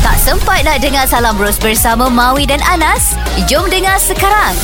Tak sempat nak dengar Salam Bros bersama Maui dan Anas? Jom dengar sekarang.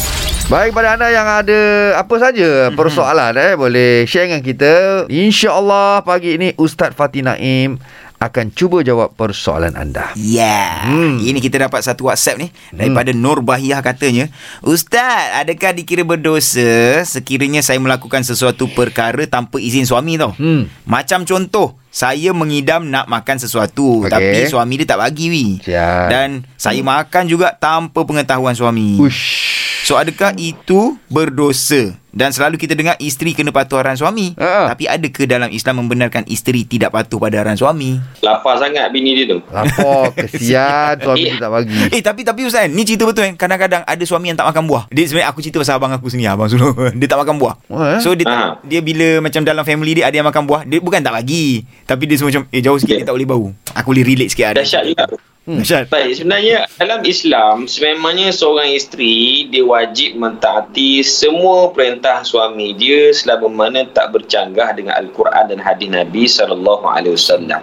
Baik pada anda yang ada apa saja persoalan eh boleh share dengan kita. Insya-Allah pagi ini Ustaz Fatih Naim akan cuba jawab persoalan anda. Ya, Hmm. hmm. ini kita dapat satu WhatsApp ni daripada hmm. Nur Bahiyah katanya, "Ustaz, adakah dikira berdosa sekiranya saya melakukan sesuatu perkara tanpa izin suami tau?" Hmm. Macam contoh, saya mengidam nak makan sesuatu Okey. tapi suami dia tak bagi wi. Siap. Dan saya makan juga tanpa pengetahuan suami. Ush. So adakah itu berdosa? Dan selalu kita dengar isteri kena patuh arahan suami. Ha. Tapi adakah dalam Islam membenarkan isteri tidak patuh pada arahan suami? Lapar sangat bini dia tu. Lapor kesian suami dia tak bagi. Eh tapi tapi Ustaz Ni cerita betul kan Kadang-kadang ada suami yang tak makan buah Dia sebenarnya aku cerita pasal abang aku sendiri Abang Sulu Dia tak makan buah Oh, eh? So dia, Ha. dia bila macam dalam family dia Ada yang makan buah Dia bukan tak bagi Tapi dia semua macam Eh jauh sikit Yeah. dia tak boleh bau Aku boleh relate sikit ada Dahsyat juga. Hmm. Dahsyat Baik, sebenarnya dalam Islam, sememangnya seorang isteri dia wajib mentaati semua perintah suami dia selama mana tak bercanggah dengan Al-Quran dan hadis Nabi sallallahu alaihi wasallam.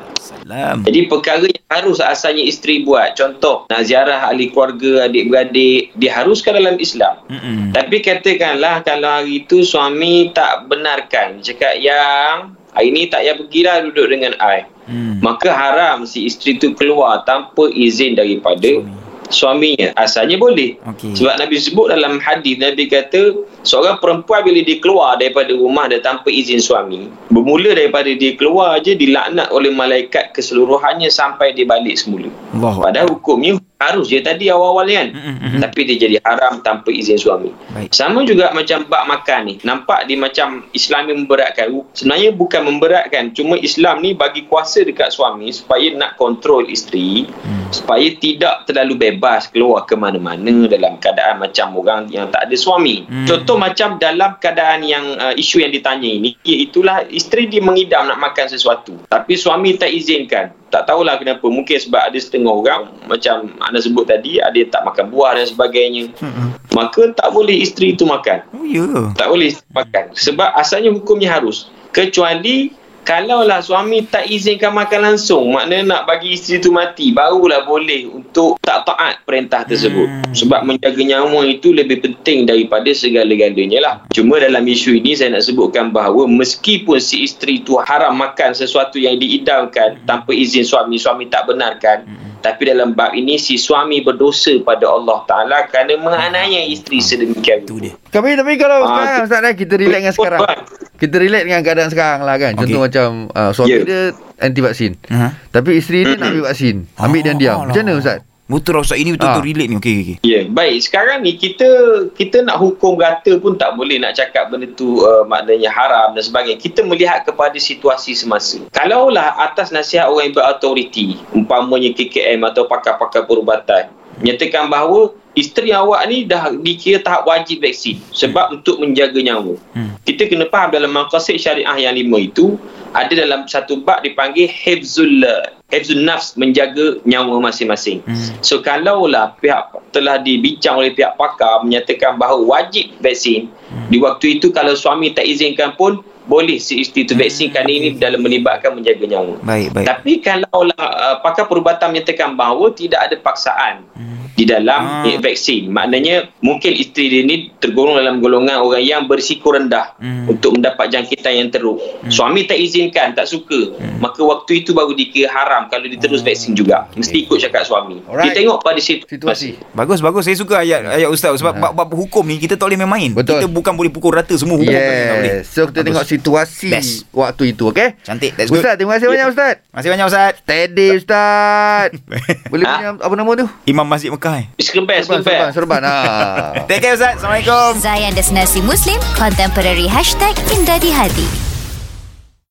Jadi perkara yang harus asalnya isteri buat, contoh nak ziarah ahli keluarga, adik-beradik, diharuskan dalam Islam. Mm-mm. Tapi katakanlah kalau hari itu suami tak benarkan, cakap yang hari ni tak payah pergilah duduk dengan I. Hmm. Maka haram si isteri tu keluar tanpa izin daripada suaminya. Asalnya boleh. Okey. Sebab Nabi sebut dalam hadis Nabi kata seorang perempuan bila dia keluar daripada rumah dia tanpa izin suami, bermula daripada dia keluar aja dilaknat oleh malaikat keseluruhannya sampai dia balik semula. Allah Padahal hukumnya harus je tadi awal-awal ni kan. Mm, mm, mm. Tapi dia jadi haram tanpa izin suami. Baik. Sama juga macam bab makan ni. Nampak dia macam Islam ni memberatkan. Sebenarnya bukan memberatkan. Cuma Islam ni bagi kuasa dekat suami supaya nak kontrol isteri. Hmm. Supaya tidak terlalu bebas keluar ke mana-mana dalam keadaan macam orang yang tak ada suami. Hmm. Contoh macam dalam keadaan yang uh, isu yang ditanya ini. Iaitulah isteri dia mengidam nak makan sesuatu. Tapi suami tak izinkan. Tak tahulah kenapa. Mungkin sebab ada setengah orang macam anda sebut tadi ada yang tak makan buah dan sebagainya. Mm-mm. Maka tak boleh isteri itu makan. Oh ya Tak boleh makan. Sebab asalnya hukumnya harus. Kecuali kalaulah suami tak izinkan makan langsung, maknanya nak bagi isteri itu mati, barulah boleh untuk tak taat perintah tersebut. Hmm. Sebab menjaga nyawa itu lebih penting daripada segala-galanya lah. Cuma dalam isu ini saya nak sebutkan bahawa meskipun si isteri itu haram makan sesuatu yang diidamkan tanpa izin suami, suami tak benarkan, tapi dalam bab ini si suami berdosa pada Allah Ta'ala kerana menganiaya isteri sedemikian Itu dia Kami tapi kalau Ah, sekarang tu- Ustaz eh, kita relate dengan sekarang. Kita relate dengan keadaan sekarang lah kan. Contoh Okey. macam uh, suami Ya. dia anti vaksin. Ha? Tapi isteri dia nak ambil vaksin. Ambil dan diam. Macam mana Ustaz? Betul Ustaz Ini betul-betul Ah. relate ni Okey okey Ya, baik. Sekarang ni kita kita nak hukum rata pun tak boleh nak cakap benda tu uh, maknanya haram dan sebagainya. Kita melihat kepada situasi semasa. Kalaulah atas nasihat orang yang berautoriti, umpamanya KKM atau pakar-pakar perubatan, menyatakan bahawa isteri awak ni dah dikira tahap wajib vaksin sebab untuk menjaga nyawa. Hmm. Kita kena faham dalam maqasid syariah yang lima itu ada dalam satu bab dipanggil hifzul hifzun nafs menjaga nyawa masing-masing. Hmm. So kalaulah pihak telah dibincang oleh pihak pakar menyatakan bahawa wajib vaksin Hmm. di waktu itu kalau suami tak izinkan pun boleh si isteri itu vaksin kerana ini dalam melibatkan menjaga nyawa. Baik baik Tapi kalaulah uh, pakar perubatan menyatakan bahawa tidak ada paksaan Hmm. Di dalam Ah. eh, vaksin. Maknanya mungkin isteri dia ni tergolong dalam golongan orang yang berisiko rendah Hmm. untuk mendapat jangkitan yang teruk. Suami tak izinkan, tak suka. Maka waktu itu baru dikira haram kalau diterus Hmm. vaksin juga. Mesti ikut cakap suami. Alright. Dia tengok pada situasi. Situasi. Bagus bagus saya suka ayat ayat ustaz sebab bab, bab hukum ni kita tak boleh main-main. Ha. Betul. Kita bukan boleh pukul rata semua hukum tak boleh. Yes. So kita Bagus. tengok situasi Best. waktu itu, okey? Cantik. That's good. Ustaz, terima kasih banyak Ustaz. Terima kasih banyak ustaz. Steady Ustaz. Boleh Ah. punya apa nama tu? Imam Masjid Mekah. Serban, Serban, serban, serban. serban. Ah. Take care ustaz. Assalamualaikum. Zayan Destinasi Muslim Contemporary Hashtag Indah di Hati